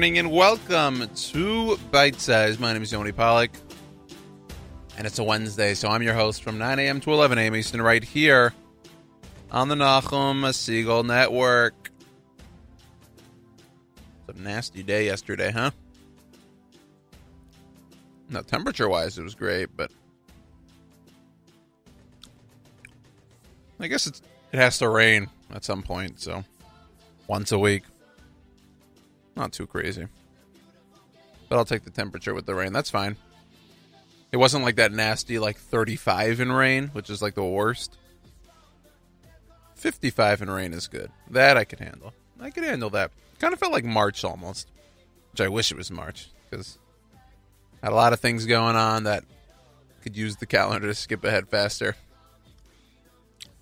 morning and welcome to Bite Size. My name is Yoni Pollak, and it's a Wednesday, so I'm your host from 9 a.m. to 11 a.m. Eastern, right here on the Nachum Segal Network. It's a nasty day yesterday, huh? Now, temperature wise, it was great, but I guess it has to rain at some point, so once a week. Not too crazy. But I'll take the temperature with the rain. That's fine. It wasn't like that nasty, like 35 in rain, which is like the worst. 55 in rain is good. That I could handle. I could handle that. Kind of felt like March almost, which I wish it was March because had a lot of things going on that could use the calendar to skip ahead faster.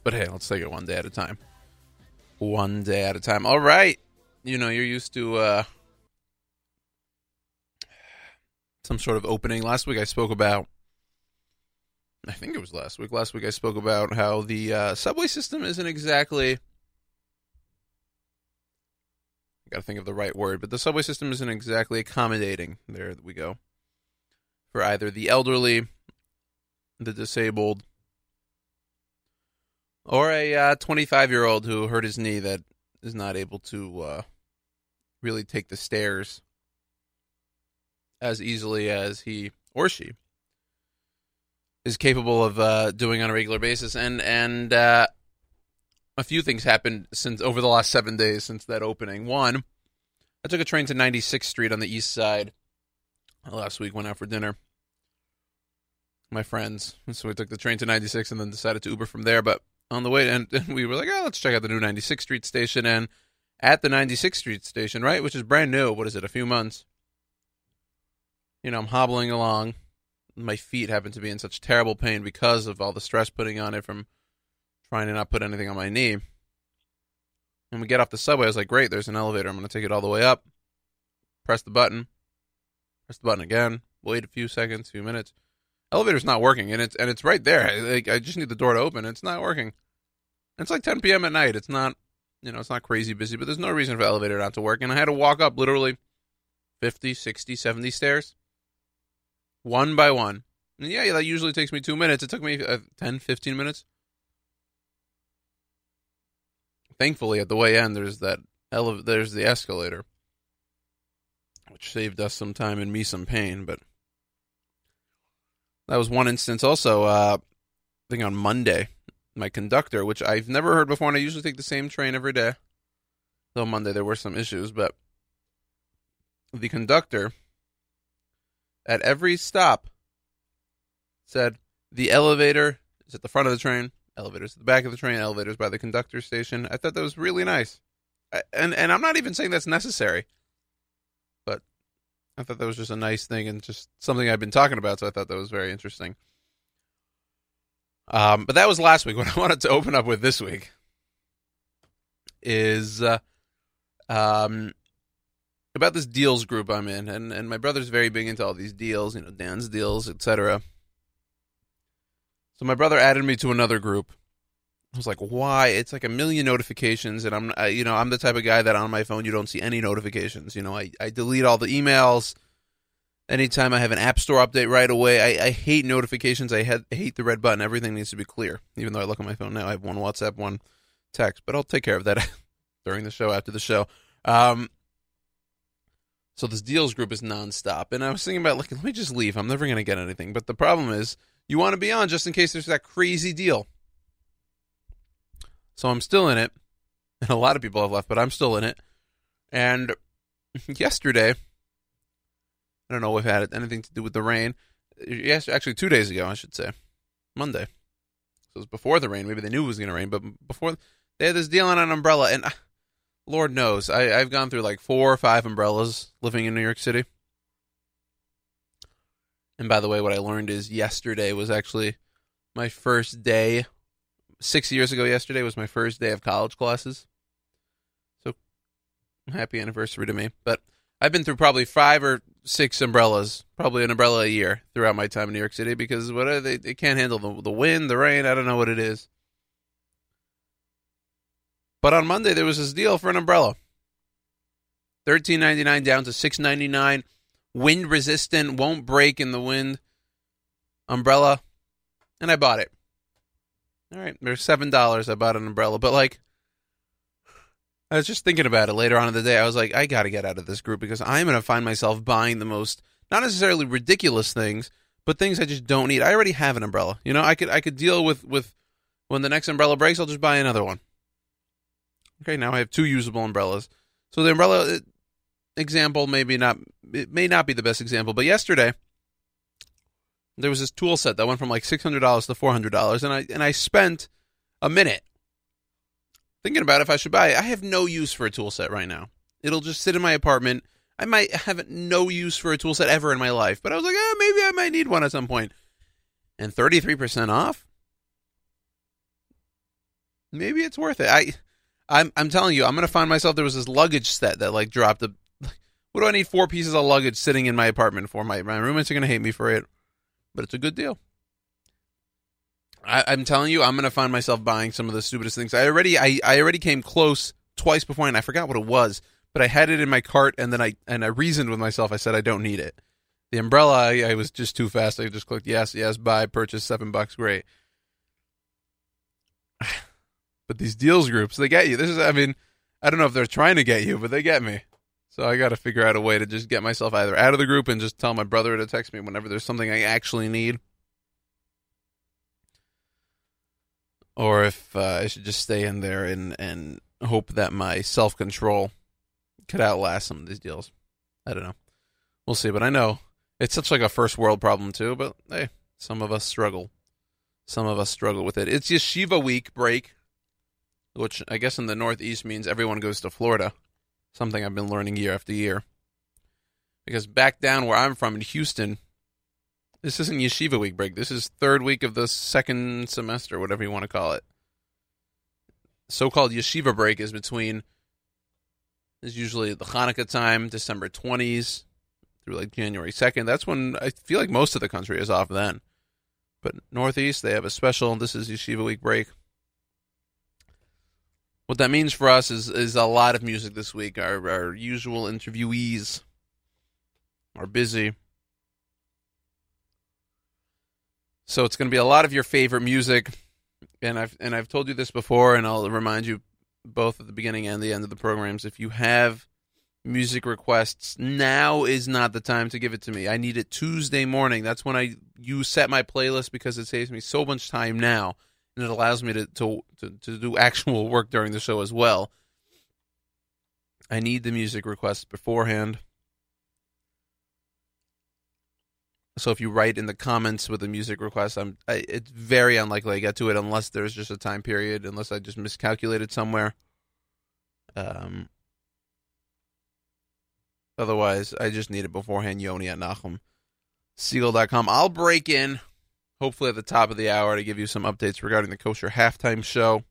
But hey, let's take it one day at a time. One day at a time. All right you know, you're used to uh, some sort of opening. Last week I spoke about, I think it was last week. Last week I spoke about how the uh, subway system isn't exactly. I got to think of the right word, but the subway system isn't exactly accommodating. There we go. For either the elderly, the disabled, or a 25 uh, year old who hurt his knee that is not able to uh, really take the stairs as easily as he or she is capable of uh, doing on a regular basis. And and uh, a few things happened since over the last seven days since that opening. One, I took a train to 96th Street on the east side last week. Went out for dinner. My friends, so we took the train to 96 and then decided to Uber from there. But on the way, and, and we were like, oh, let's check out the new 96th Street station. And at the 96th Street station, right, which is brand new, what is it, a few months? You know, I'm hobbling along. My feet happen to be in such terrible pain because of all the stress putting on it from trying to not put anything on my knee. And we get off the subway, I was like, great, there's an elevator. I'm going to take it all the way up. Press the button. Press the button again. Wait a few seconds, few minutes. Elevator's not working, and it's and it's right there. I, I just need the door to open. It's not working. It's like 10 p.m. at night. It's not, you know, it's not crazy busy, but there's no reason for the elevator not to work. And I had to walk up literally 50, 60, 70 stairs, one by one. And yeah, that usually takes me two minutes. It took me uh, 10, 15 minutes. Thankfully, at the way end, there's that ele- there's the escalator, which saved us some time and me some pain. But that was one instance. Also, uh, I think on Monday, my conductor, which I've never heard before, and I usually take the same train every day. Though Monday there were some issues, but the conductor at every stop said the elevator is at the front of the train, elevators at the back of the train, elevators by the conductor station. I thought that was really nice, I, and and I'm not even saying that's necessary, but I thought that was just a nice thing and just something I've been talking about. So I thought that was very interesting. Um, but that was last week. What I wanted to open up with this week is uh, um, about this deals group I'm in, and and my brother's very big into all these deals, you know, Dan's deals, etc. So my brother added me to another group. I was like, why? It's like a million notifications, and I'm, I, you know, I'm the type of guy that on my phone you don't see any notifications. You know, I, I delete all the emails anytime I have an app store update right away. I, I hate notifications. I, had, hate the red button. Everything needs to be clear. Even though I look at my phone now, I have one WhatsApp, one text, but I'll take care of that during the show, after the show. Um, so this deals group is nonstop, and I was thinking about like, let me just leave. I'm never going to get anything. But the problem is, you want to be on just in case there's that crazy deal. So I'm still in it, and a lot of people have left, but I'm still in it. And yesterday, I don't know if it had anything to do with the rain. Yes, actually, two days ago, I should say, Monday. So it was before the rain. Maybe they knew it was going to rain, but before they had this deal on an umbrella, and uh, Lord knows, I, I've gone through like four or five umbrellas living in New York City. And by the way, what I learned is yesterday was actually my first day. Six years ago, yesterday was my first day of college classes. So happy anniversary to me. But I've been through probably five or six umbrellas, probably an umbrella a year throughout my time in New York City because what are they? They can't handle the the wind, the rain. I don't know what it is. But on Monday there was this deal for an umbrella. Thirteen ninety nine down to six ninety nine. Wind resistant, won't break in the wind. Umbrella, and I bought it. All right, there's seven dollars. I bought an umbrella, but like, I was just thinking about it later on in the day. I was like, I got to get out of this group because I'm going to find myself buying the most, not necessarily ridiculous things, but things I just don't need. I already have an umbrella. You know, I could I could deal with with when the next umbrella breaks, I'll just buy another one. Okay, now I have two usable umbrellas. So the umbrella uh, example maybe not it may not be the best example, but yesterday there was this tool set that went from like six hundred dollars to four hundred dollars, and I and I spent a minute thinking about if I should buy it. I have no use for a tool set right now. It'll just sit in my apartment. I might have no use for a tool set ever in my life, but I was like, oh, maybe I might need one at some point. And thirty three percent off. Maybe it's worth it. I, I'm I'm telling you, I'm gonna find myself. There was this luggage set that like dropped. A, what do I need four pieces of luggage sitting in my apartment for? My my roommates are gonna hate me for it but it's a good deal. I, am telling you, I'm gonna find myself buying some of the stupidest things. I already, I, I already came close twice before, and I forgot what it was, but I had it in my cart, and then I, and I reasoned with myself. I said I don't need it. The umbrella, I, I was just too fast. I just clicked yes, yes, buy, purchase, seven bucks, great. but these deals groups, they get you. This is, I mean, I don't know if they're trying to get you, but they get me. So I got to figure out a way to just get myself either out of the group and just tell my brother to text me whenever there's something I actually need. Or if uh, I should just stay in there and, and hope that my self control could outlast some of these deals. I don't know. We'll see. But I know it's such like a first world problem too. But hey, some of us struggle. Some of us struggle with it. It's Yeshiva week break, which I guess in the Northeast means everyone goes to Florida something I've been learning year after year. Because back down where I'm from in Houston, this isn't yeshiva week break. This is third week of the second semester, whatever you want to call it. So-called yeshiva break is between is usually the Hanukkah time, December 20s through like January 2nd. That's when I feel like most of the country is off then. But Northeast, they have a special. This is yeshiva week break. What that means for us is is a lot of music this week. Our our usual interviewees are busy. So it's going to be a lot of your favorite music, and I've and I've told you this before, and I'll remind you both at the beginning and the end of the programs. If you have music requests, now is not the time to give it to me. I need it Tuesday morning. That's when I you set my playlist because it saves me so much time now and it allows me to, to, to, to do actual work during the show as well. I need the music requests beforehand. So if you write in the comments with a music request, I'm I, it's very unlikely I get to it unless there's just a time period, unless I just miscalculated somewhere. Um. Otherwise, I just need it beforehand. Yoni at Nachum Segal.com. I'll break in hopefully at the top of the hour to give you some updates regarding the kosher halftime show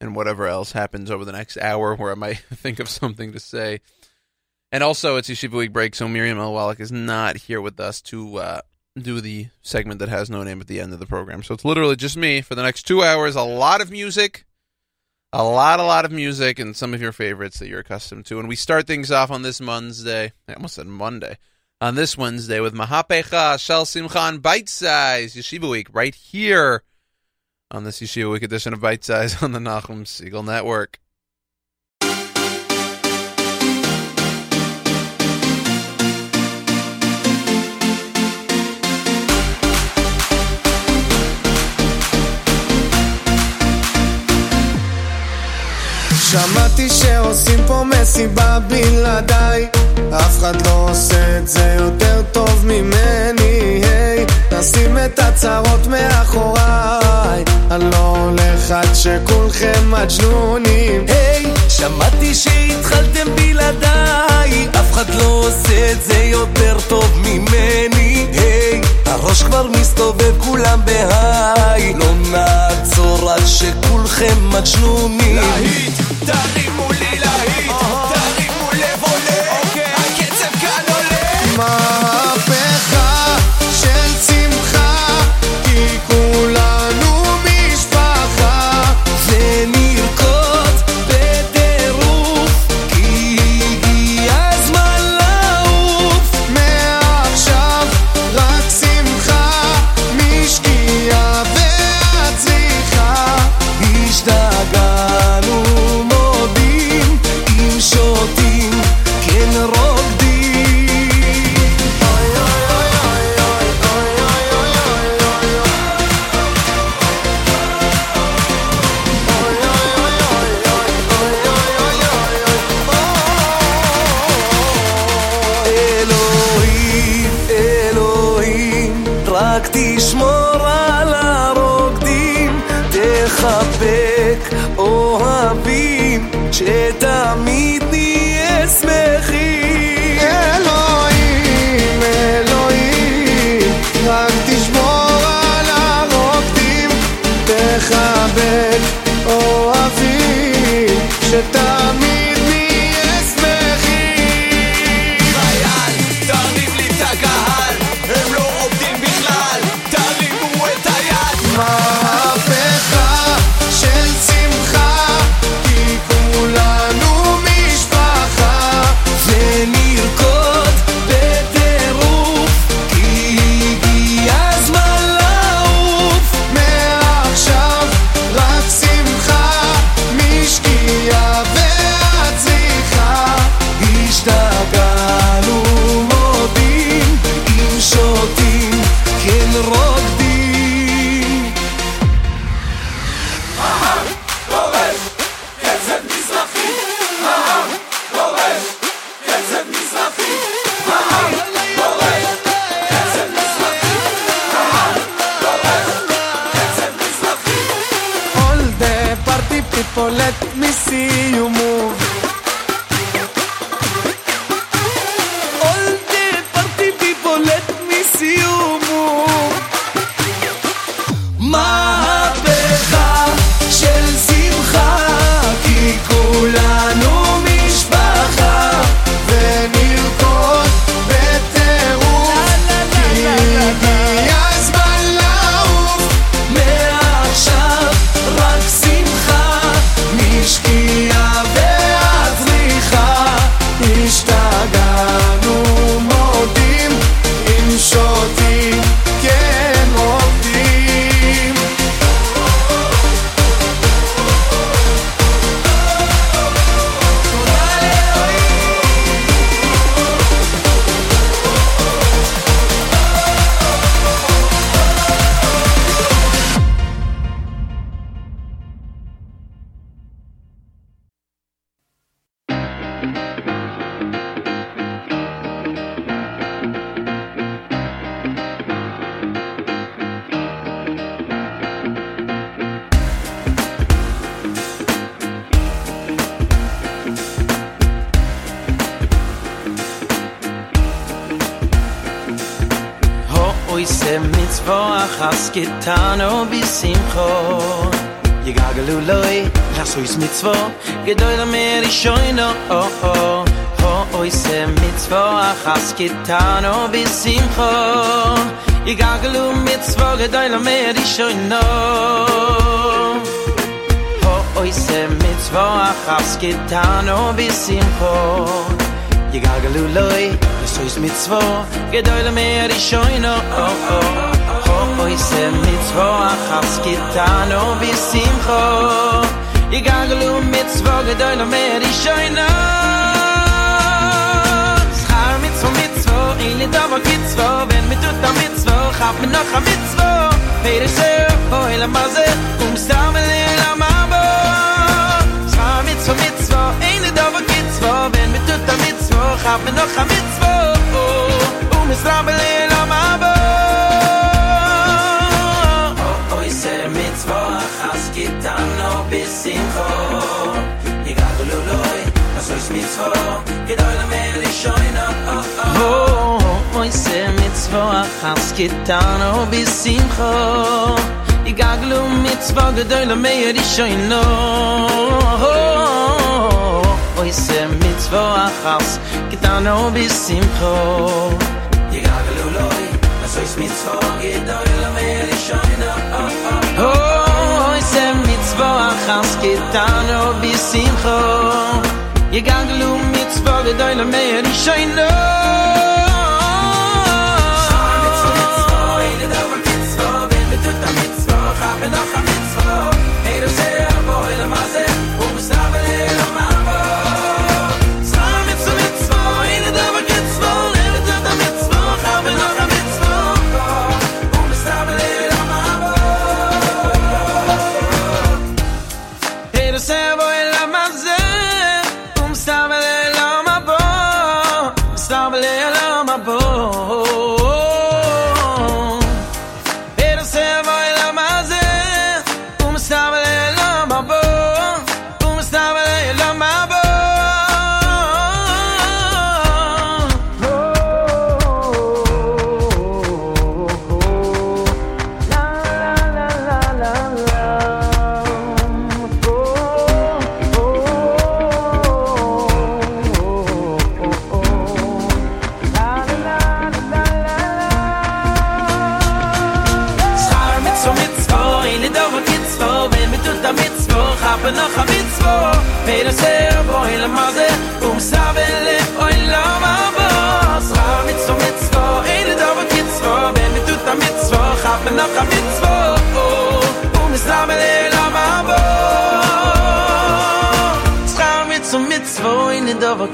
and whatever else happens over the next hour where I might think of something to say. And also, it's Yeshiva Week break, so Miriam El Wallach is not here with us to uh, do the segment that has no name at the end of the program. So it's literally just me for the next two hours. A lot of music, a lot, a lot of music, and some of your favorites that you're accustomed to. And we start things off on this Monday. I almost said Monday on this Wednesday with Mahapecha Shel Simcha Bite Size Yeshiva Week right here on this Yeshiva Week edition of Bite Size on the Nachum Segal Network. שמעתי שעושים פה מסיבה בלעדיי. אף אחד לא עושה את זה יותר טוב ממני היי, נשים את הצרות מאחוריי. אני לא הולך עד שכולכם מג'נונים. היי, שמעתי שהתחלתם בלעדיי. אף אחד לא עושה את זה יותר טוב ממני היי, הראש כבר מסתובב כולם בהיי. לא נעצור עד שכולכם מג'נונים. להיט, תרימו לי להיט, תרימו לב עולה. הקצב כאן עולה getan o bisin po Je gagalu loy, es tois mit zwo, gedoyle mer i shoyno oh oh Hoch oi se mit zwo, a has getan o bisin po Je gagalu mit zwo, gedoyle mer i shoyno Schar mit zwo mit zwo, in da dava git zwo, wenn mit tuta mit zwo, hab mir noch a mit zwo Peter se, oi la maze, um stamme li la mabo was für Mitzwa Eine da wo Wenn mir tut oh, oh, der Mitzwa Hab mir noch a Mitzwa Um es rabele la mabo Oh, oh, is er Mitzwa Achas geht dann noch bis Simcho Egal luloi Was soll ich Mitzwa Gedoi la mel ich schoin Oh, oh, oh Oh, is er Mitzwa Achas geht dann noch bis Simcho Igaglu mitzvah gedoyle meir ishoyno oise mitzvah achas Gitano bis simcho. Yigag luloi Masois mitzvah Gidoi lamel ishoina ah, ah. Oise mitzvah achas Gitano bis simcho. Yigag lu mitzvah Gidoi lamel ishoina Mitzvah, mitzvah, mitzvah, mitzvah, mitzvah, mitzvah, mitzvah, mitzvah, mitzvah,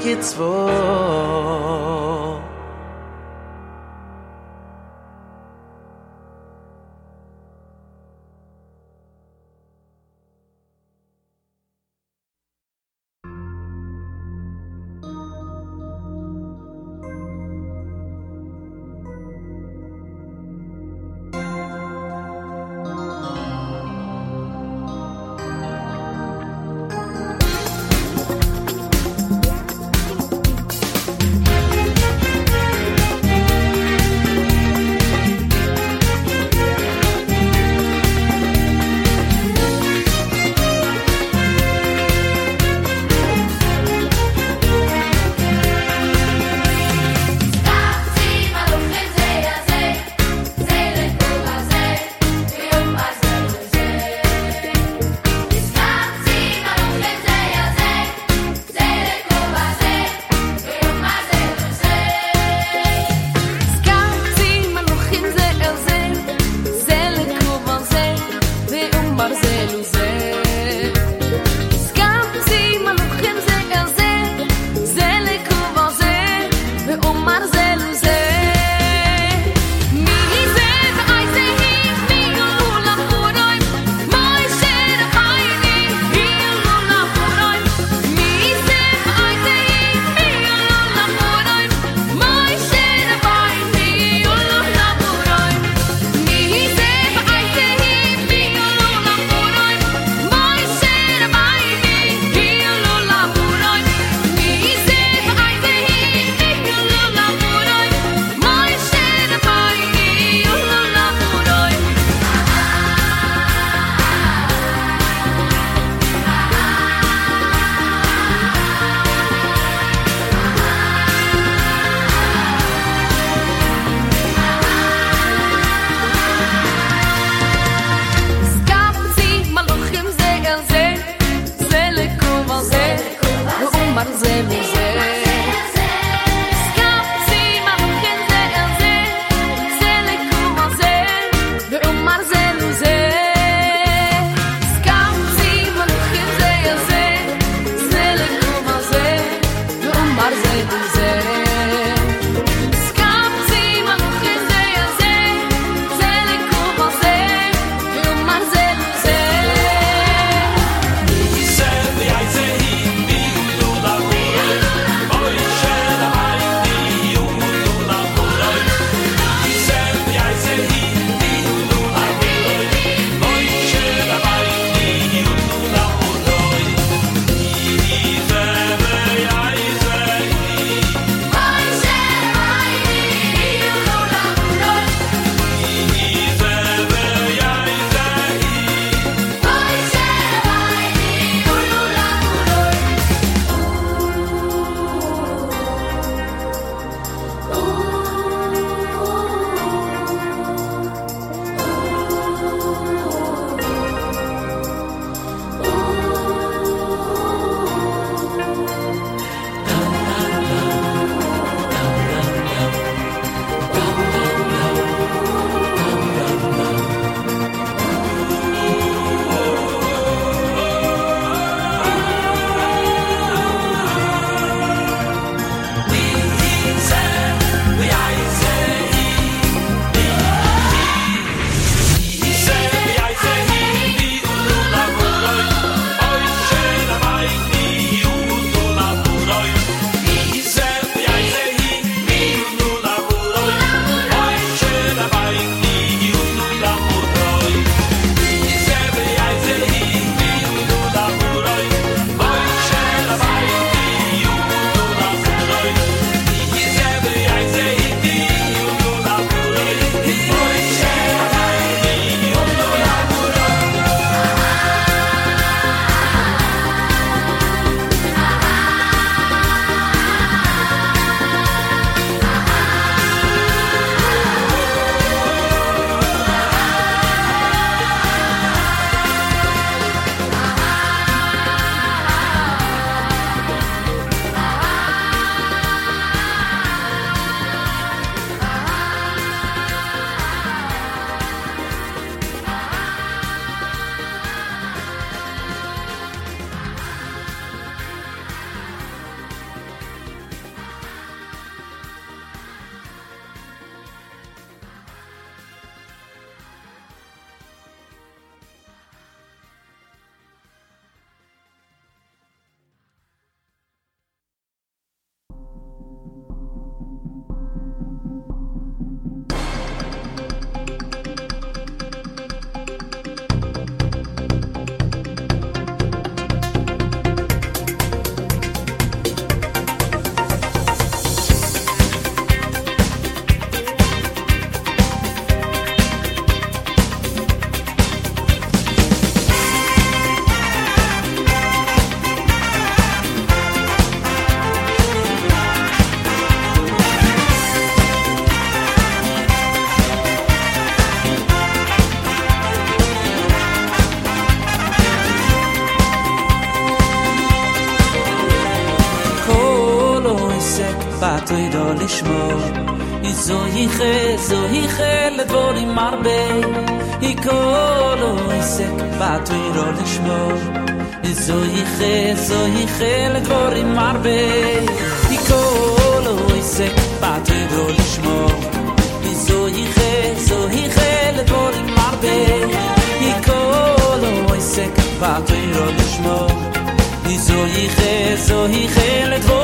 kitzvot. so ich he so ich he le gor im arbe di kolo i se pati do lishmo. Di so ich he so ich he זוי gor im arbe di se do lishmo. So ich so ich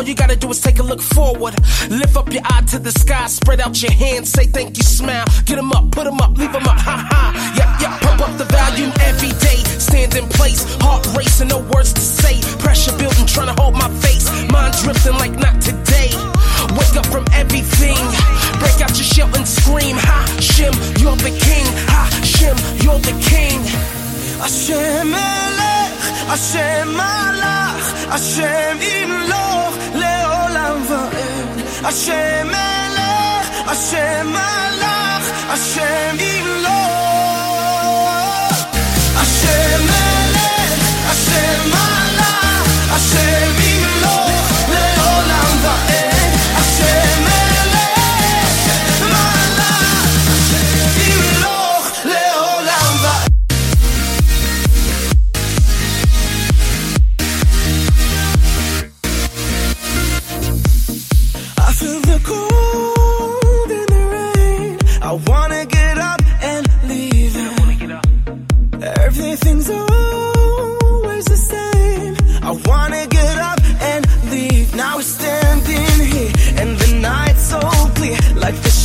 All you gotta do is take a look forward. Lift up your eye to the sky, spread out your hands, say thank you, smile. Get them up, put them up, leave them up, ha ha. Yep, yep, pump up the volume every day. Stand in place, heart racing, no words to say. Pressure building, trying to hold my face. Mind drifting like not today. Wake up from everything. Break out your shell and scream. Ha, Shim, you're the king. Ha, Shim, you're the king. Hashem Melech, Hashem Malach, Hashem Imloch. ואין השם מלך, השם מלך, השם ימלוך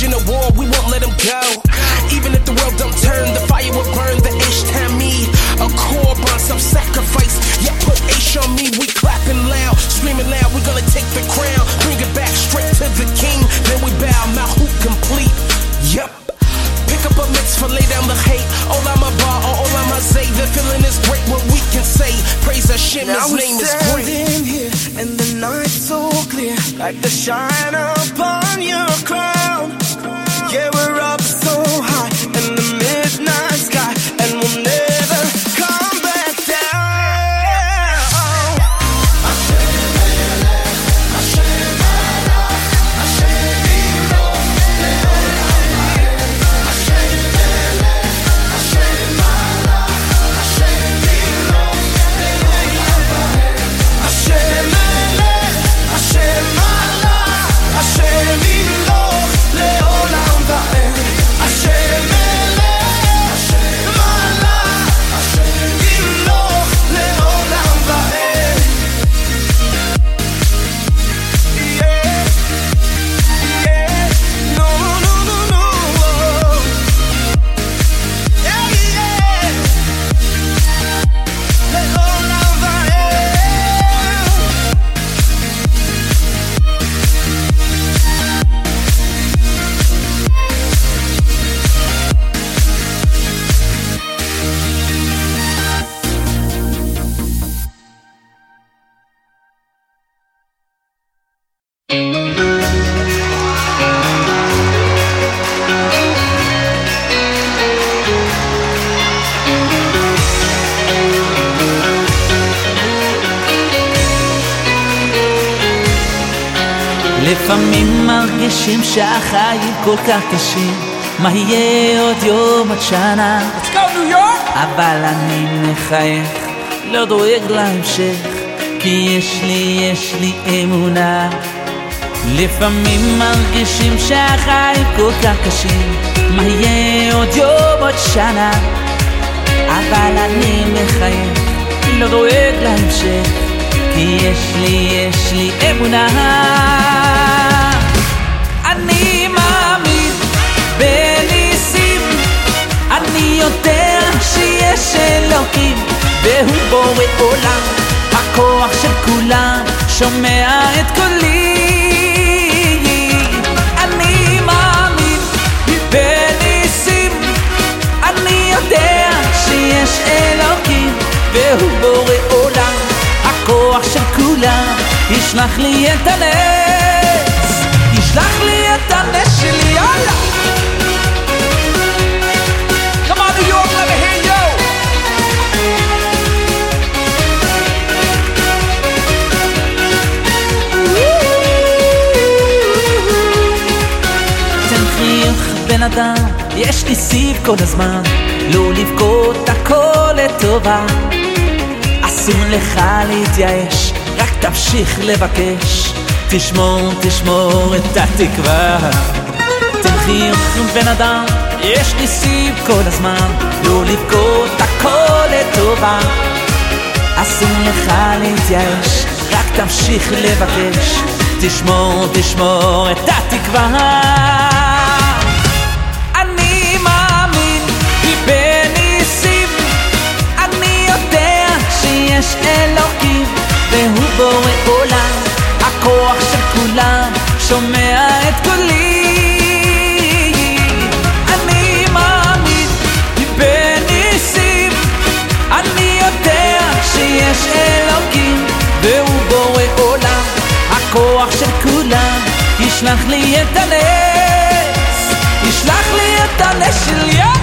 raging a war, we won't let him go. כל כך קשים מה יהיה עוד יום עד שנה? Let's go ניו יורק! אבל אני מחייך, לא דואג להמשך כי יש לי, יש לי אמונה לפעמים מרגישים שהחיים כל כך קשים מה יהיה עוד יום עוד שנה? אבל אני מחייך, לא דואג להמשך כי יש לי, יש לי אמונה יודע שיש אלוקים והוא בורא עולם. הכוח של כולם שומע את קולי. אני מאמין בניסים אני יודע שיש אלוקים והוא בורא עולם. הכוח של כולם ישלח לי את הנס ישלח לי את הנס שלי. יאללה בן אדם, יש לי סיב כל הזמן לא לבכות הכל לטובה. אסור לך להתייאש, רק תמשיך לבקש. תשמור, תשמור את התקווה. תן חיוך בן אדם, יש לי סיב כל הזמן לא לבכות הכל לטובה. אסור לך להתייאש, רק תמשיך לבקש. תשמור, תשמור את התקווה שיש אלוקים והוא בורא עולם. הכוח של כולם שומע את קולי. אני מאמין בניסים. אני יודע שיש אלוקים והוא בורא עולם. הכוח של כולם ישלח לי את הנס. ישלח לי את הנס שלי אני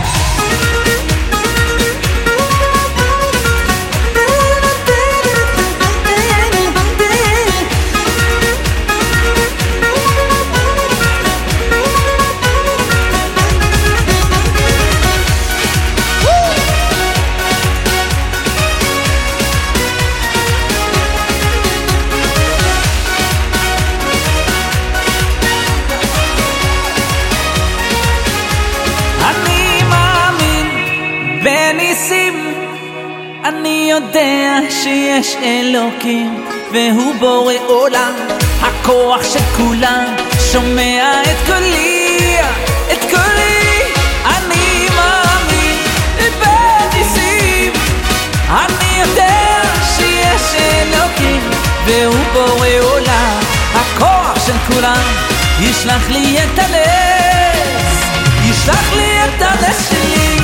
יודע שיש אלוקים והוא בורא עולם. הכוח של כולם שומע את קולי, את קולי. אני מאמין בניסים. אני יודע שיש אלוקים והוא בורא עולם. הכוח של כולם ישלח לי את הנס ישלח לי את הנס שלי.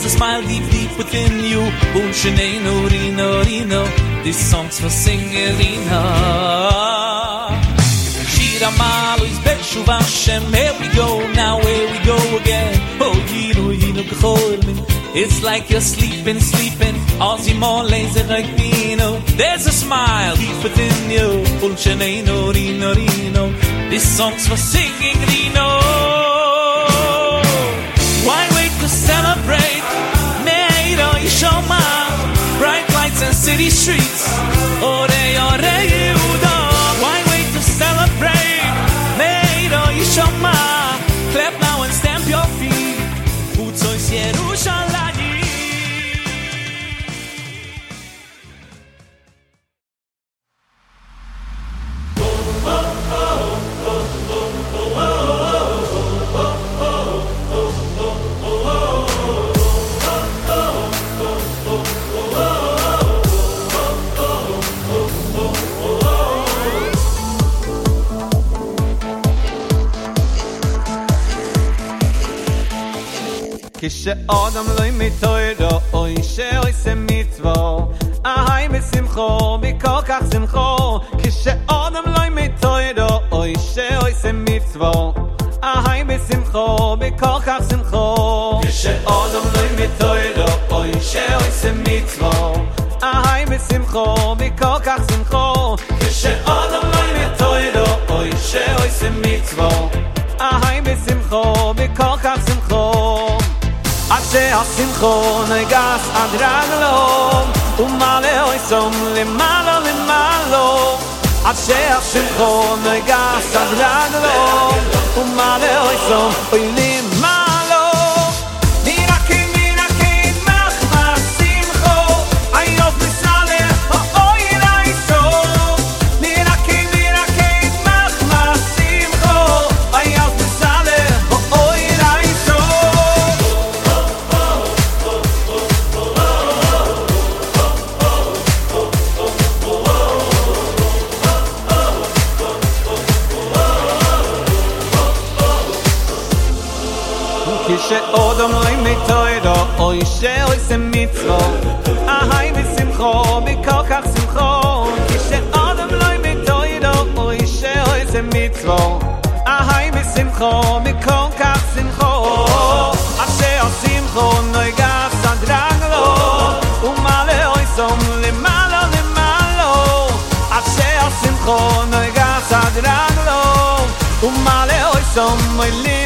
There's a smile deep, deep within you. Bunsheneno, rino, rino. This song's for singing, rino. Shira malo is Beshuv Hashem. Here we go, now here we go again. Oh, yino, yino, kcholmin. It's like you're sleeping, sleeping. Ozimole serekbino. There's a smile deep within you. Bunsheneno, rino, rino. This song's for singing, rino. City streets Adam loy mitoy do oy shel oy sem mitzvo a hay mit simcho mi kol kach simcho. Ki she Adam loy mitoy oy shel a hay mit simcho Ich fahr zum Krone Gas an dran loh un um male hoy som le male le mal loh Ich fahr zum Krone Gas an dran loh un um male hoy som uy le shel is in mitzvo a hay mit simcho mit kokach simcho kishe adem loy mit toydo oy shel is in mitzvo a hay mit simcho mit kokach simcho a shel simcho noy gas an dranglo um male oy som le malo le malo a shel simcho noy gas an dranglo um male oy som le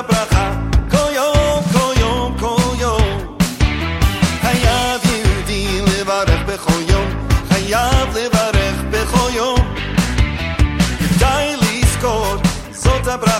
הברכה כל יום, כל יום, כל יום. חייב יהודי לברך בכל יום, חייב לברך בכל יום. כדאי לזכור, זאת הברכה.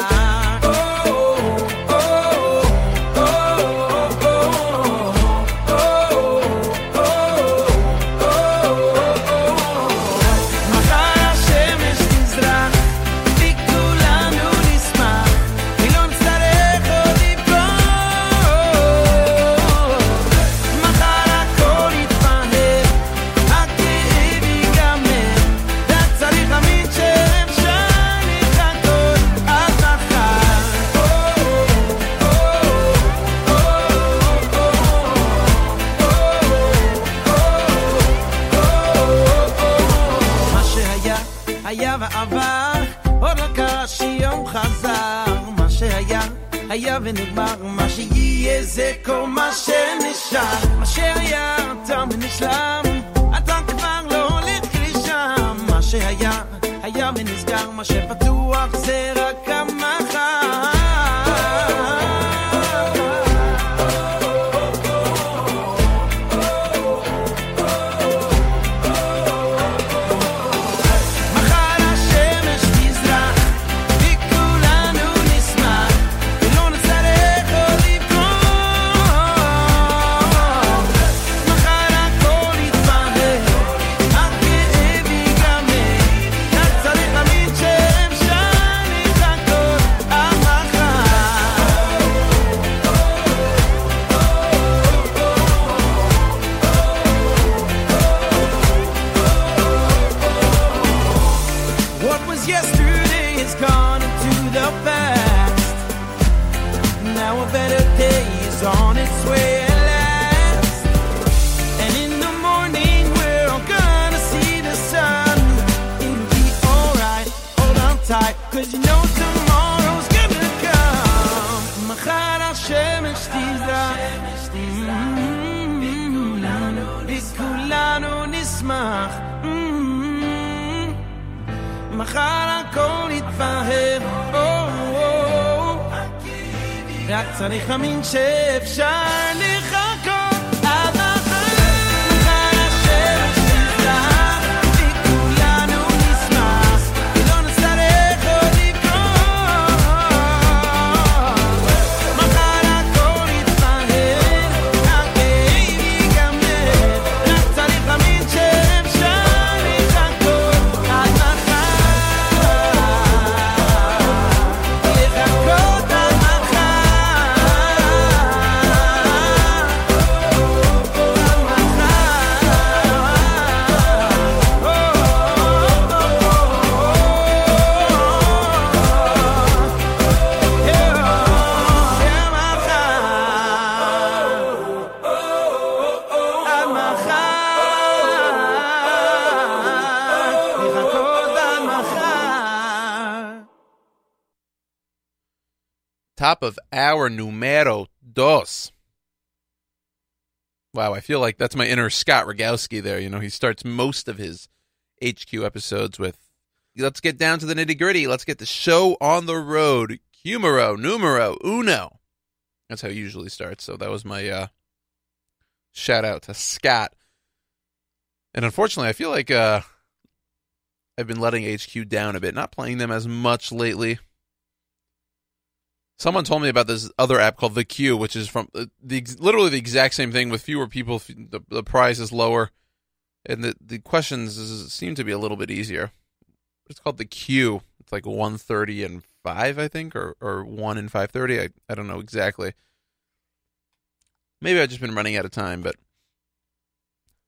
זה כל מה שנשאר. מה שהיה תם ונשלם, אתה כבר לא הולך לשם. מה שהיה, היה ונסגר, מה שפתוח זה רק המחר. צריך להאמין שאפשר hour numero dos. Wow, I feel like that's my inner Scott Rogowski there. You know, he starts most of his HQ episodes with, let's get down to the nitty gritty. Let's get the show on the road. Humero, numero, uno. That's how he usually starts. So that was my uh, shout out to Scott. And unfortunately, I feel like uh, I've been letting HQ down a bit, not playing them as much lately. Someone told me about this other app called The Queue, which is from uh, the literally the exact same thing with fewer people. The, the price is lower, and the the questions is, seem to be a little bit easier. It's called The Queue. It's like one thirty and five, I think, or or one and five thirty. I I don't know exactly. Maybe I've just been running out of time, but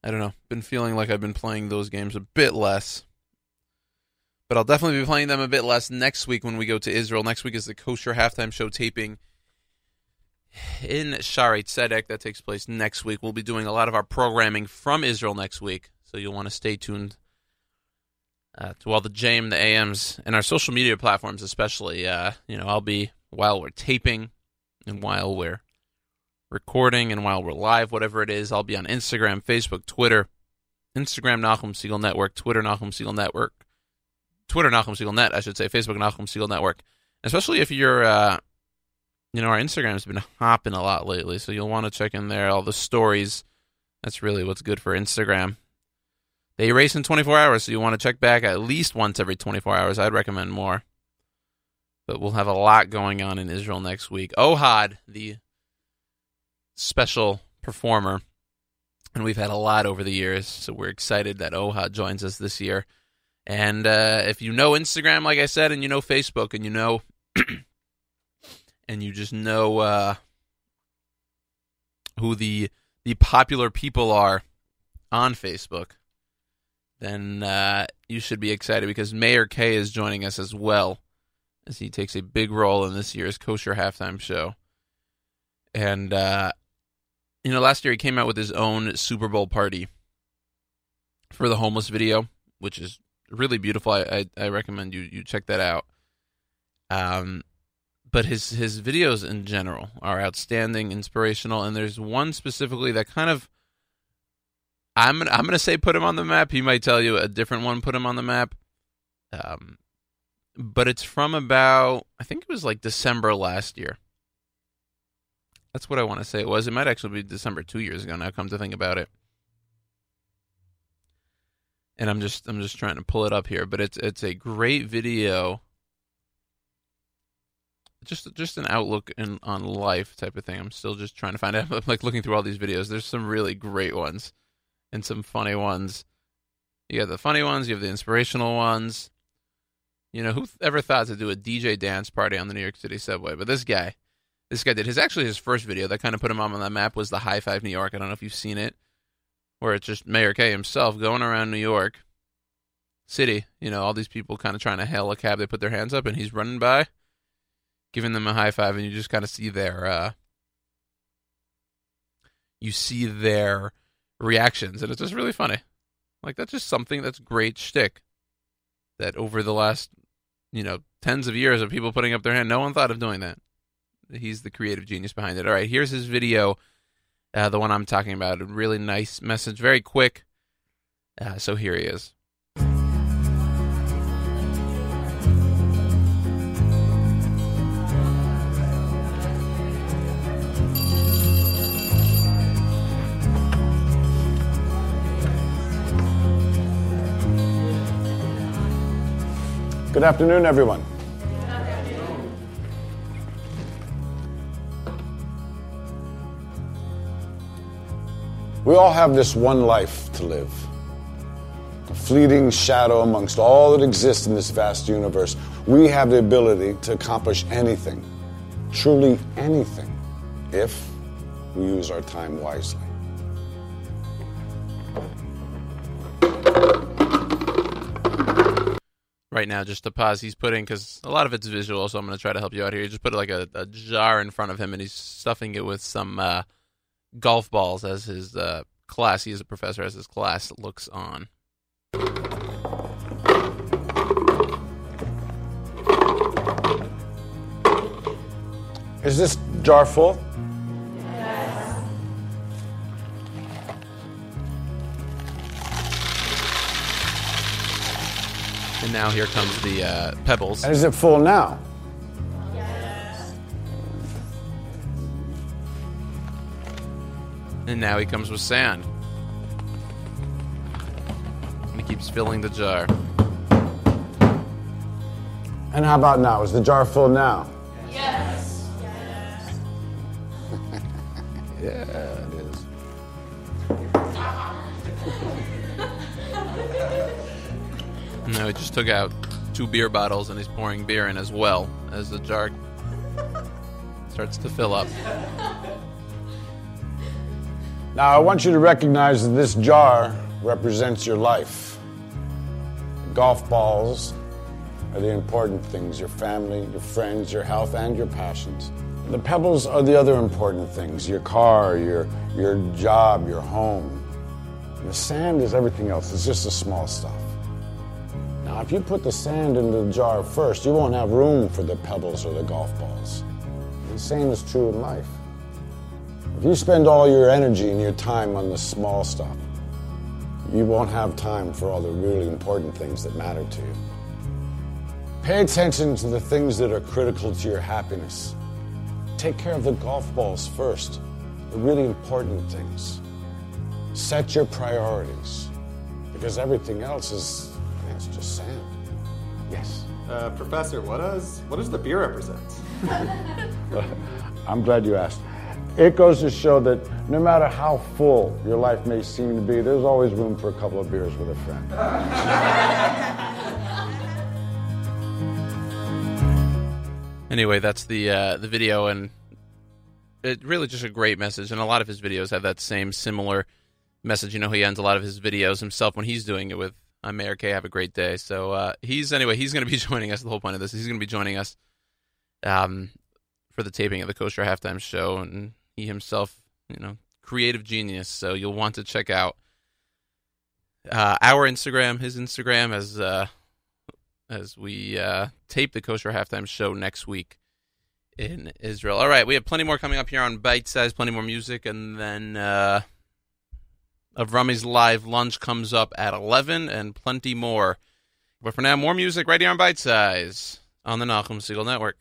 I don't know. Been feeling like I've been playing those games a bit less but I'll definitely be playing them a bit less next week when we go to Israel. Next week is the kosher halftime show taping in Shaarei Tzedek. That takes place next week. We'll be doing a lot of our programming from Israel next week, so you'll want to stay tuned uh, to all the JM, the AMs, and our social media platforms, especially. Uh, you know, I'll be while we're taping and while we're recording and while we're live, whatever it is. I'll be on Instagram, Facebook, Twitter. Instagram Nachum Segal Network, Twitter Nachum Segal Network. Twitter Nachum Segal Net, I should say, Facebook Nachum Segal Network. Especially if you're, uh, you know, our Instagram's been hopping a lot lately, so you'll want to check in there. All the stories. That's really what's good for Instagram. They race in 24 hours, so you want to check back at least once every 24 hours. I'd recommend more. But we'll have a lot going on in Israel next week. Ohad, the special performer, and we've had a lot over the years, so we're excited that Ohad joins us this year. And uh, if you know Instagram, like I said, and you know Facebook, and you know, and you just know uh, who the the popular people are on Facebook, then uh, you should be excited because Meir Kay is joining us as well, as he takes a big role in this year's kosher halftime show. And uh, you know, last year he came out with his own Super Bowl party for the homeless video, which is really beautiful. I I, I recommend you you check that out. Um, but his his videos in general are outstanding, inspirational, and there's one specifically that kind of I'm I'm gonna say put him on the map. He might tell you a different one put him on the map. Um, but it's from about I think it was like December last year. That's what I want to say it was. It might actually be December two years ago now. Come to think about it, and I'm just I'm just trying to pull it up here, but it's it's a great video. Just just an outlook in, on life type of thing. I'm still just trying to find out. I'm like looking through all these videos. There's some really great ones, and some funny ones. You got the funny ones. You have the inspirational ones. You know, who ever thought to do a DJ dance party on the New York City subway? But this guy, this guy did. His actually his first video that kind of put him on the map was the High Five New York. I don't know if you've seen it, where it's just Meir Kay himself going around New York City. You know, all these people kind of trying to hail a cab. They put their hands up, and he's running by, giving them a high five, and you just kind of see their, uh, you see their reactions, and it's just really funny. Like that's just something that's great shtick. That over the last, you know, tens of years of people putting up their hand, no one thought of doing that. He's the creative genius behind it. All right, here's his video, uh, the one I'm talking about. A really nice message, very quick. Uh, so here he is. Good afternoon, everyone. We all have this one life to live. A fleeting shadow amongst all that exists in this vast universe. We have the ability to accomplish anything, truly anything, if we use our time wisely. right now just to pause he's putting because a lot of it's visual so i'm going to try to help you out here he just put like a, a jar in front of him and he's stuffing it with some uh, golf balls as his uh, class he is a professor as his class looks on Is this jar full? Yes. And now here comes the uh, pebbles And is it full now? And now he comes with sand and he keeps filling the jar And how about now? Is the jar full now? Yes. yeah, it is. no he just took out two beer bottles and he's pouring beer in as well as the jar starts to fill up Now, I want you to recognize that this jar represents your life. Golf balls are the important things your family, your friends, your health, and your passions. The pebbles are the other important things your car, your, your job, your home. The sand is everything else, it's just the small stuff. Now, if you put the sand in the jar first, you won't have room for the pebbles or the golf balls. The same is true in life. If you spend all your energy and your time on the small stuff, you won't have time for all the really important things that matter to you. Pay attention to the things that are critical to your happiness. Take care of the golf balls first, the really important things. Set your priorities, because everything else is it's just sand. Yes. Uh, professor, what does what does the beer represent? I'm glad you asked. It goes to show that no matter how full your life may seem to be, there's always room for a couple of beers with a friend. Anyway, that's the uh, the video, and it really just a great message. And a lot of his videos have that same similar message. You know, he ends a lot of his videos himself when he's doing it with "I'm Meir Kay. Have a great day." So uh, he's anyway. He's going to be joining us. The whole point of this, he's going to be joining us um, for the taping of the Kosher Halftime Show, and he himself, you know, creative genius. So you'll want to check out uh, our Instagram, his Instagram, as uh, as we uh, tape the Kosher Halftime Show next week in Israel. All right, we have plenty more coming up here on Bite Size, plenty more music, and then uh, Avrami's live lunch comes up at 11 and plenty more. But for now, more music right here on Bite Size on the Nachum Segal Network.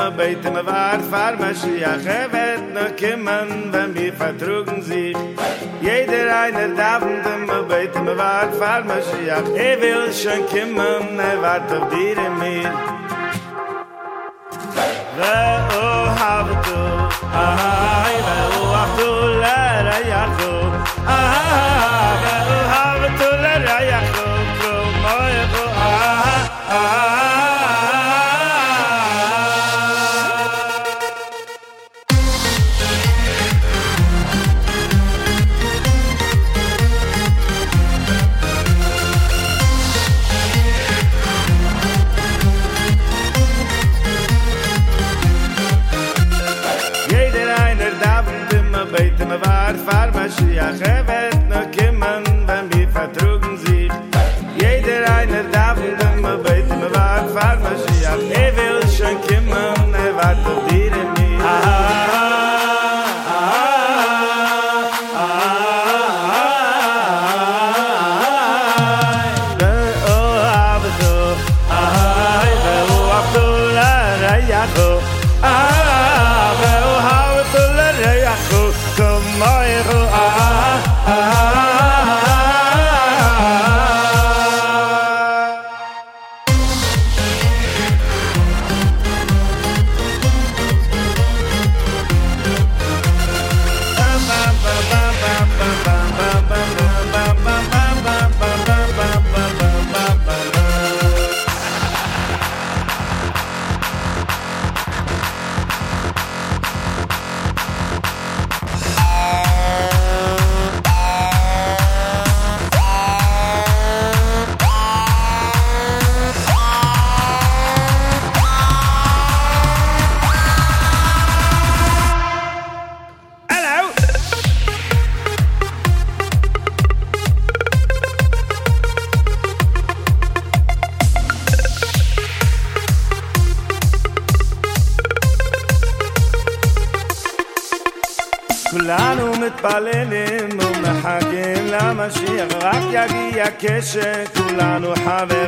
davent immer beit immer war fahr Mashiach er wird noch kommen wenn wir vertrugen sich Jeder einer davent immer beit immer war fahr Mashiach er will schon kommen er wart auf dir in mir ואו הבדו אהי ואו הבדו לרייכו אהה ואו عيشك ولا نحافظ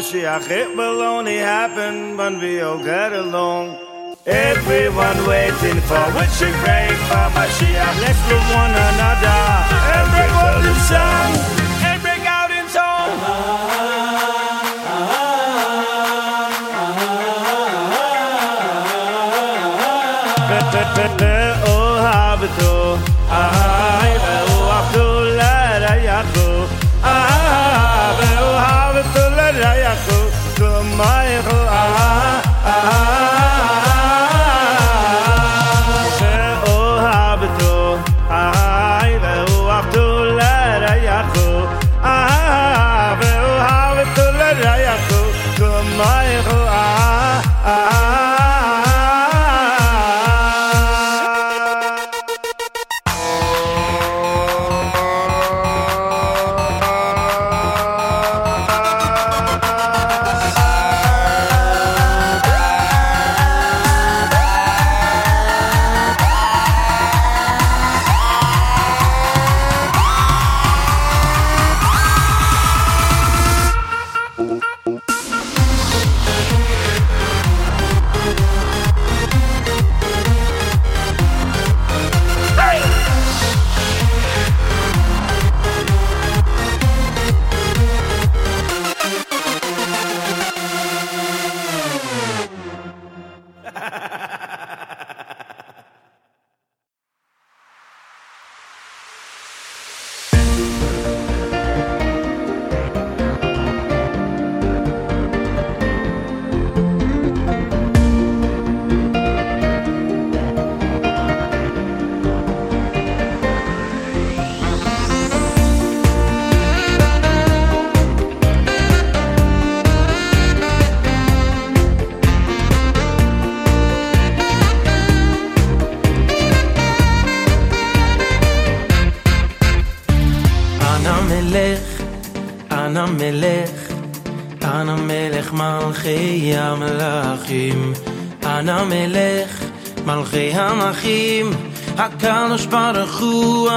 Mashiach, it will only happen when we all get along. Everyone waiting for what you prayed for Mashiach. Let's love one another and break out in song break out in song. Baruch Hu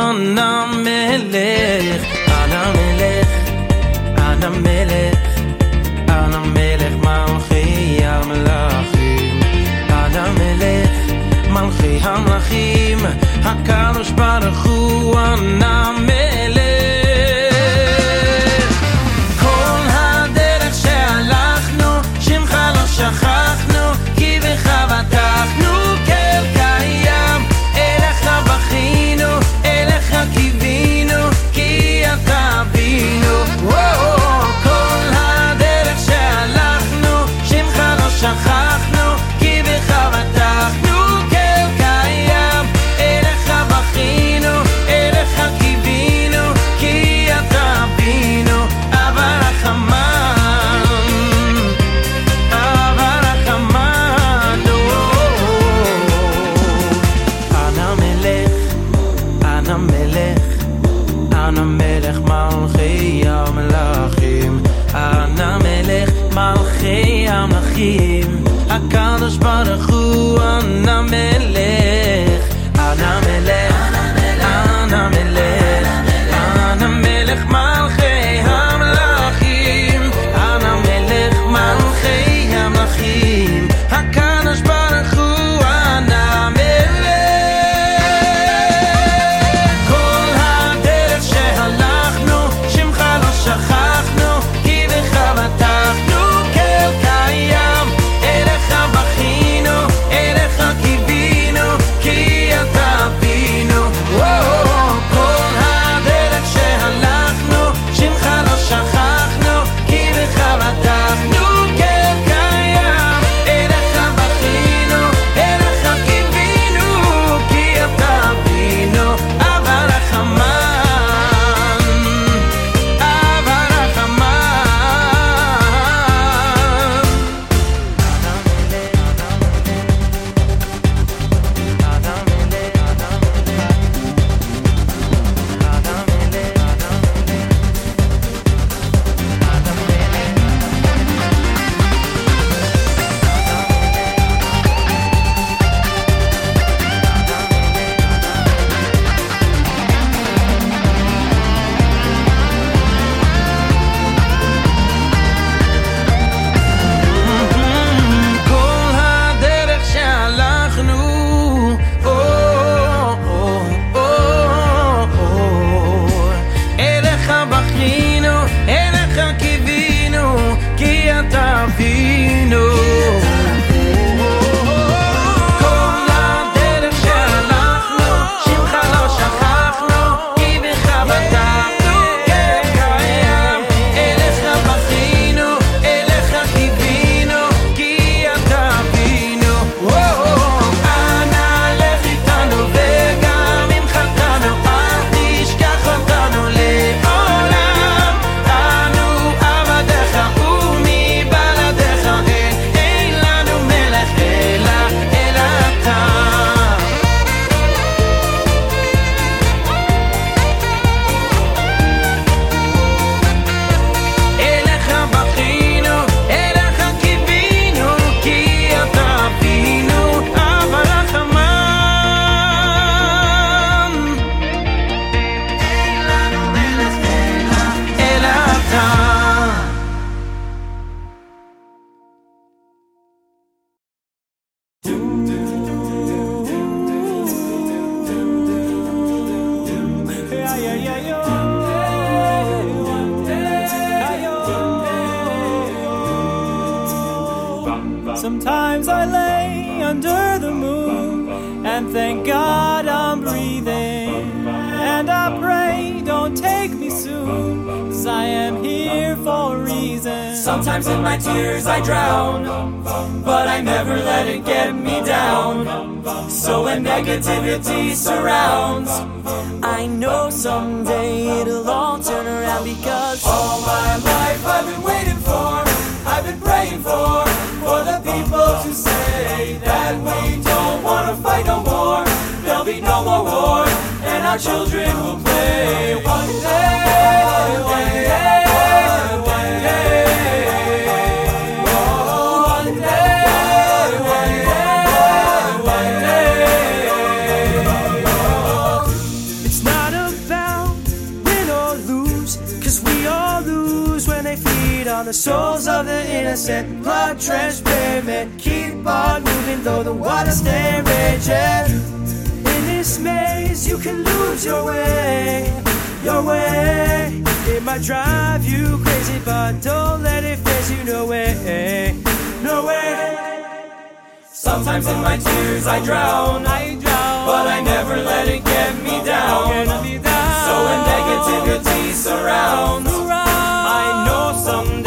innocent. Blood drenched pavement, keep on moving though the water stay raging. In this maze, you can lose your way, your way. It might drive you crazy, but don't let it phase you. No way, no way. Sometimes in my tears I drown, I drown, but I never let it get me down. Get me down. So when negativity surrounds, I know someday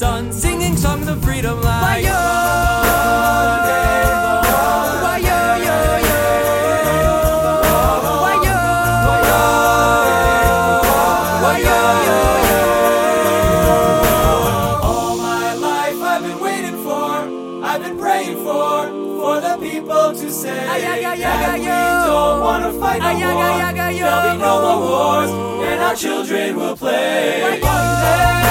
sun, singing songs of freedom like. All my life I've been waiting for, I've been praying for, for the people to say Ay, ay, ay, that we don't wanna fight no more. There'll be no more wars, and our children will play. Ay, One day,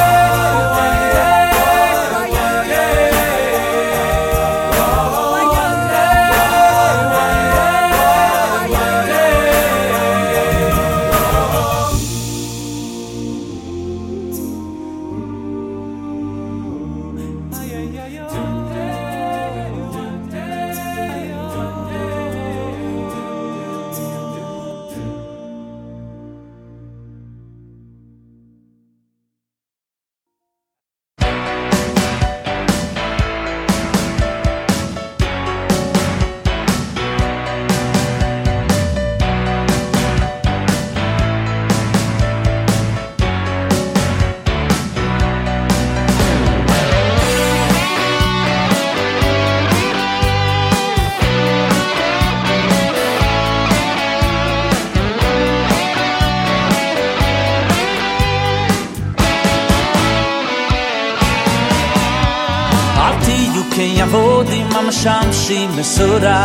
zimy sura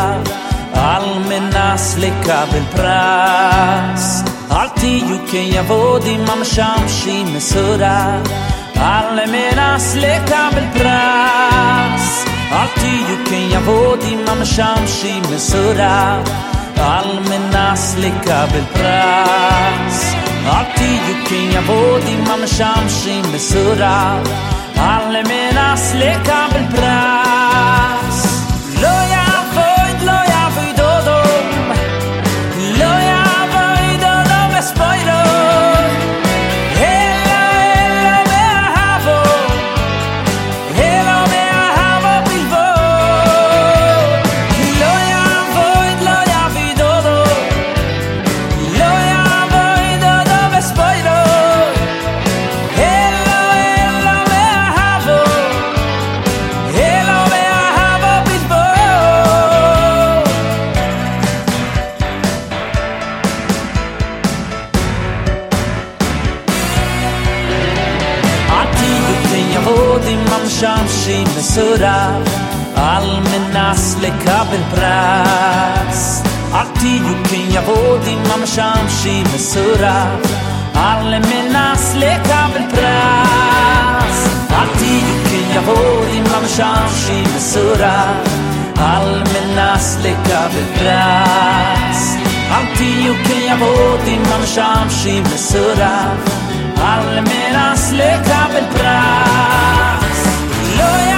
Almena slika bil pras. Alti juken javodi mam shamshi mesura Almena slika bil pras. Alti juken javodi mam shamshi mesura Almena slika bil pras. Alti juken javodi mam shamshi mesura Almena slika bil pras. Shime Sura Almenas le kabel pras Arti yukin yavodi mam sham Shime Sura Almenas le kabel pras Arti yukin yavodi mam sham Shime Sura Almenas le kabel pras Arti yukin yavodi mam sham Shime Sura Almenas le kabel pras Hallelujah.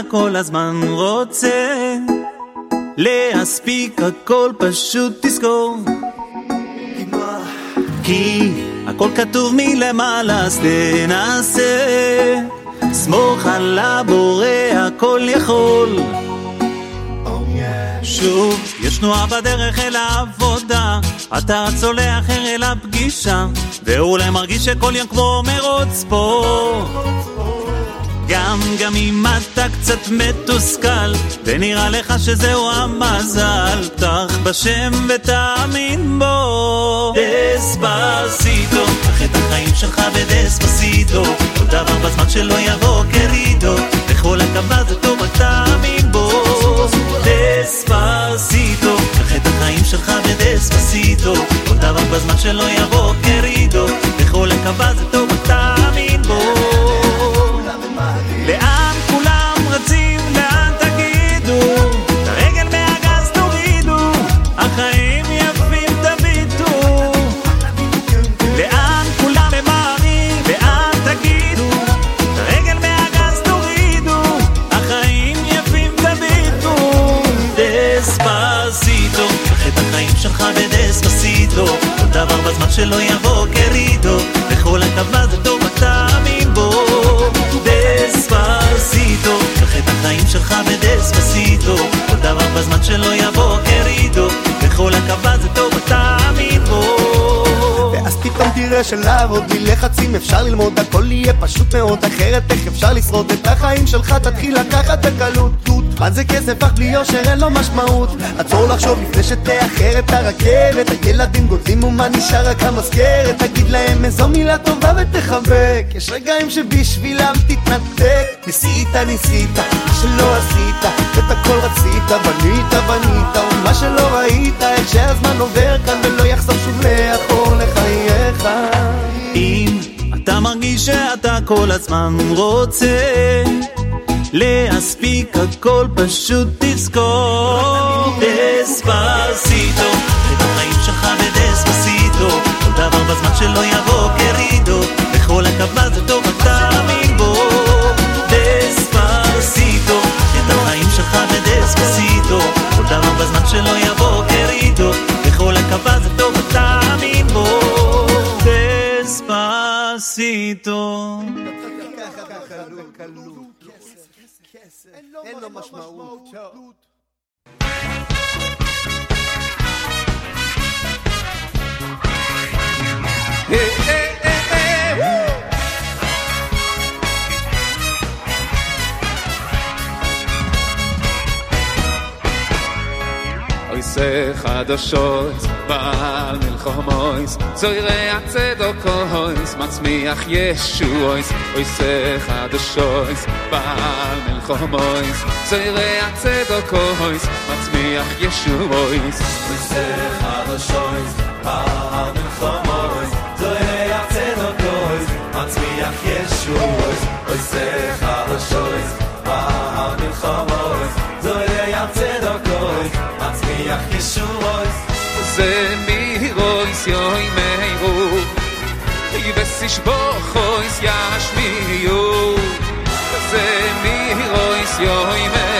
אתה כל הזמן רוצה להספיק הכל פשוט תזכור כי הכל כתוב מלמעלה אז תנסה סמוך על הבורא הכל יכול שוב, יש תנועה בדרך אל העבודה, אתה צולע אחר אל הפגישה, ואולי מרגיש שכל יום כמו מרוץ פה. גם, גם אם אתה קצת מתוסכל, ונראה לך שזהו המזל, פתח בשם ותאמין בו. דספסיטו, קח את החיים שלך בדספסיטו, כל דבר בזמן שלא יבוא קרידו, הקו זה טוב, רק תאמין בו. דספסיטו, קח את החיים שלך בדספסיטו, כל דבר בזמן שלא יבוא קרידו, בכל הקו זה טוב, רק תאמין שלא יבוא קרידו, בכל הקו זה טוב, תאמין בו. דספסיטו, קח את החיים שלך בדספסיטו, כל דבר בזמן שלא יבוא קרידו, בכל הקו זה פתאום תראה שלעבוד בלי לחצים אפשר ללמוד הכל יהיה פשוט מאוד אחרת איך אפשר לשרוד? את החיים שלך תתחיל לקחת בקלות. מה זה כסף? אך בלי יושר אין לו משמעות. עצור לחשוב לפני שתאחר את הרכבת. הילדים גודלים ומה נשאר? רק המזכרת תגיד להם איזו מילה טובה ותחבק. יש רגעים שבשבילם תתנתק. ניסית ניסית מה שלא עשית את הכל רצית בנית בנית ומה שלא ראית איך שהזמן עובר כאן ולא יחזור שוב לאחור לחייך אם אתה מרגיש שאתה כל הזמן רוצה להספיק הכל פשוט תזכור. דספסיטו את החיים שלך בדספסיטו כל דבר בזמן שלא יבוא קרידו בכל הקו זה טוב רק תאמין בו. דספסיטו את החיים שלך בדספסיטו כל דבר בזמן שלא יבוא קרידו בכל הקו זה דספסיטו אין לו משמעות עושה חדשות, בעל מלחומויס, צוירי הצדוקויס, מצמיח ישועויס, עושה חדשות, בעל מלחומויס, צוירי הצדוקויס, מצמיח ישועויס. עושה חדשות, בעל מלחומויס, צוירי הצדוקויס, מצמיח ישועויס, עושה חדשות, זה מירויס יוי מיירו, יבסיש בוכויס ישמיעו. זה מירויס יוי מיירו,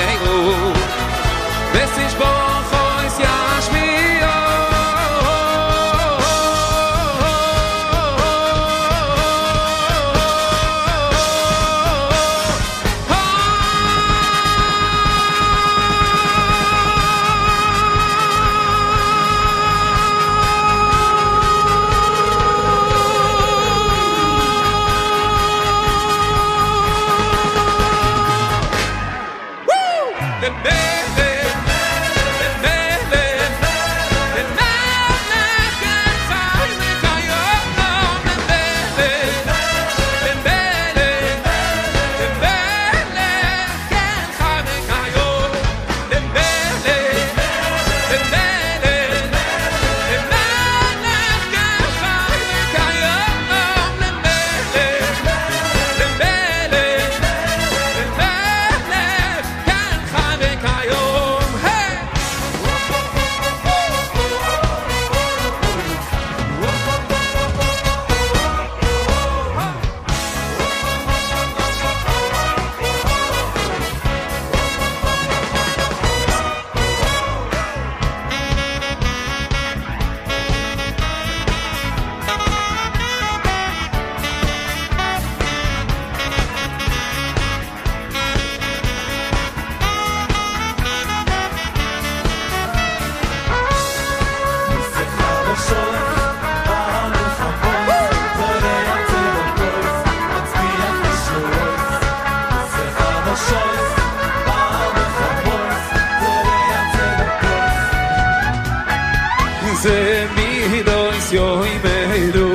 se mi do is yo i me do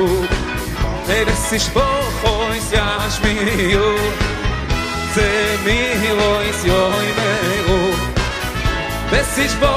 er si shpo khoy si ash mi yo se mi do is yo i bes si shpo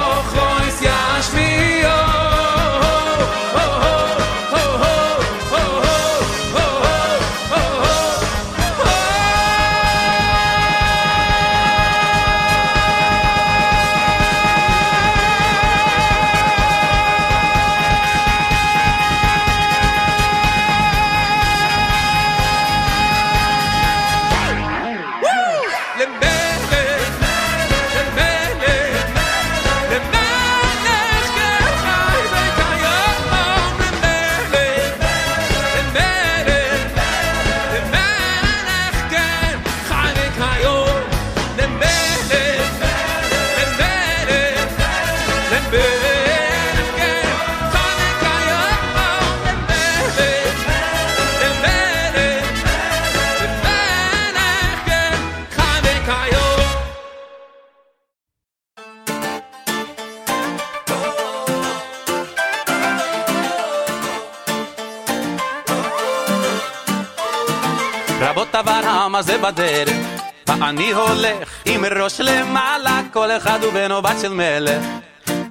כל אחד הוא בן או בת של מלך.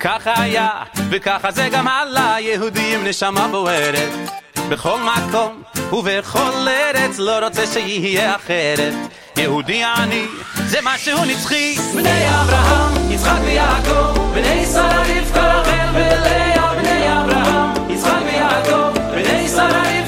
ככה היה, וככה זה גם הלאה, עם נשמה בוערת. בכל מקום ובכל ארץ, לא רוצה שיהיה אחרת. יהודי אני, זה משהו נצחי. בני אברהם, יצחק ויעקב, בני שרה רבקה, רחל ולאה, בני אברהם, יצחק ויעקב, בני שרה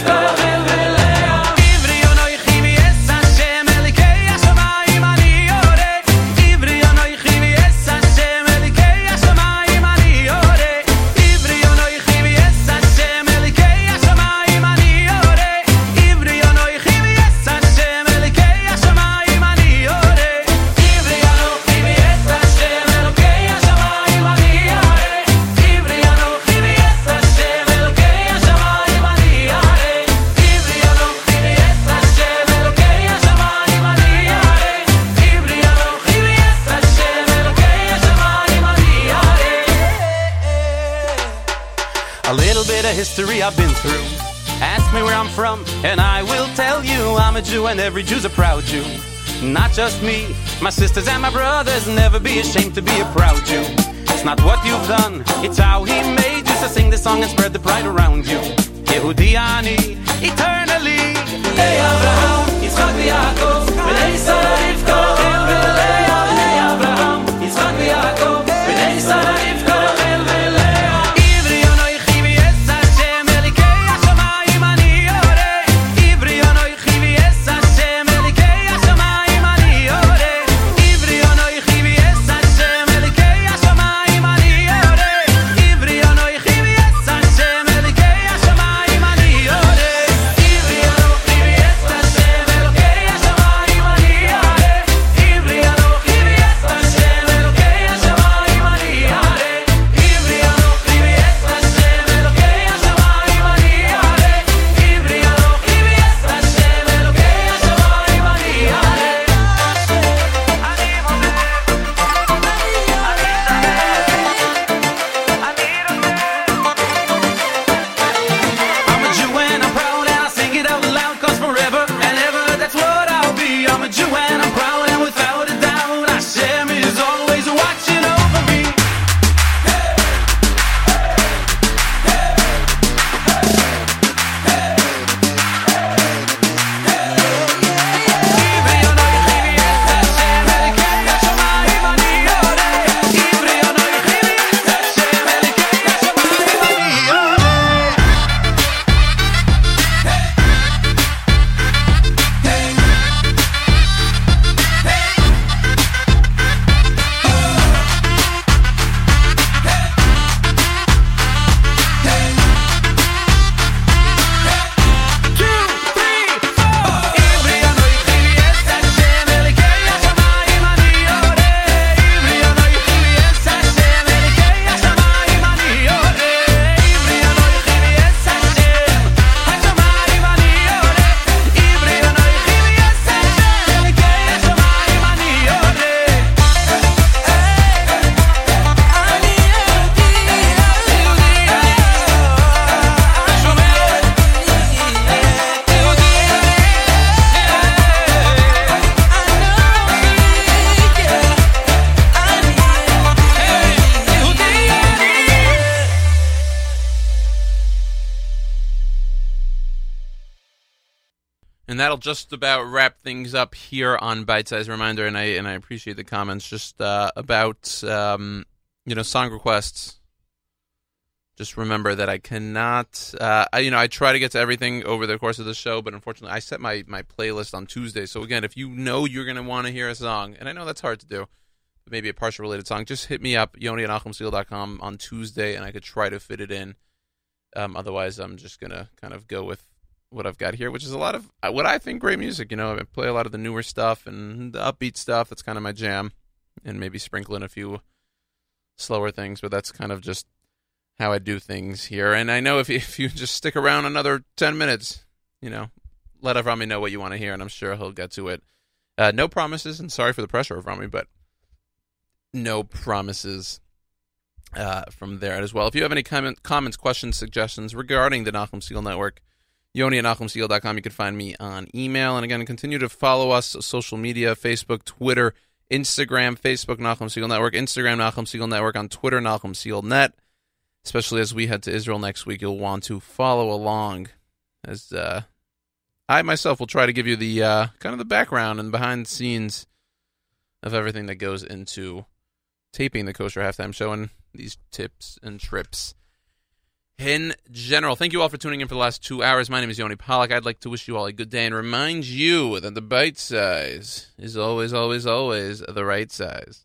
I've been through. Ask me where I'm from, and I will tell you I'm a Jew, and every Jew's a proud Jew. Not just me, my sisters and my brothers. Never be ashamed to be a proud Jew. It's not what you've done, it's how He made you. So sing this song and spread the pride around you. Ani, eternally. Hey Abraham, v'Yaakov, b'nei Sarah just about wrap things up here on Bite Size Reminder. And I and I appreciate the comments just uh, about um, you know song requests. Just remember that I cannot. Uh, I, you know, I try to get to everything over the course of the show, but unfortunately, I set my my playlist on Tuesday. So again, if you know you're going to want to hear a song, and I know that's hard to do, but maybe a partial related song, just hit me up yoni at nachumsegal.com on Tuesday, and I could try to fit it in. Um, otherwise, I'm just gonna kind of go with what I've got here, which is a lot of uh, what I think great music. You know, I play a lot of the newer stuff and the upbeat stuff. That's kind of my jam, and maybe sprinkle in a few slower things. But that's kind of just how I do things here. And I know if you, if you just stick around another ten minutes, you know, let Avrami know what you want to hear, and I'm sure he'll get to it. Uh, no promises, and sorry for the pressure, Avrami, but no promises uh, from there as well. If you have any comment, comments, questions, suggestions regarding the Nachum Segal Network, Yoni at NachumSegal.com. You can find me on email. And again, continue to follow us social media Facebook, Twitter, Instagram, Facebook, Nachum Segal Network, Instagram, Nachum Segal Network, on Twitter, Nachum Segal Net. Especially as we head to Israel next week, you'll want to follow along as uh, I myself will try to give you the uh, kind of the background and behind the scenes of everything that goes into taping the Kosher Halftime Show and these tips and trips in general. Thank you all for tuning in for the last two hours. My name is Yoni Pollak. I'd like to wish you all a good day and remind you that the bite size is always, always, always the right size.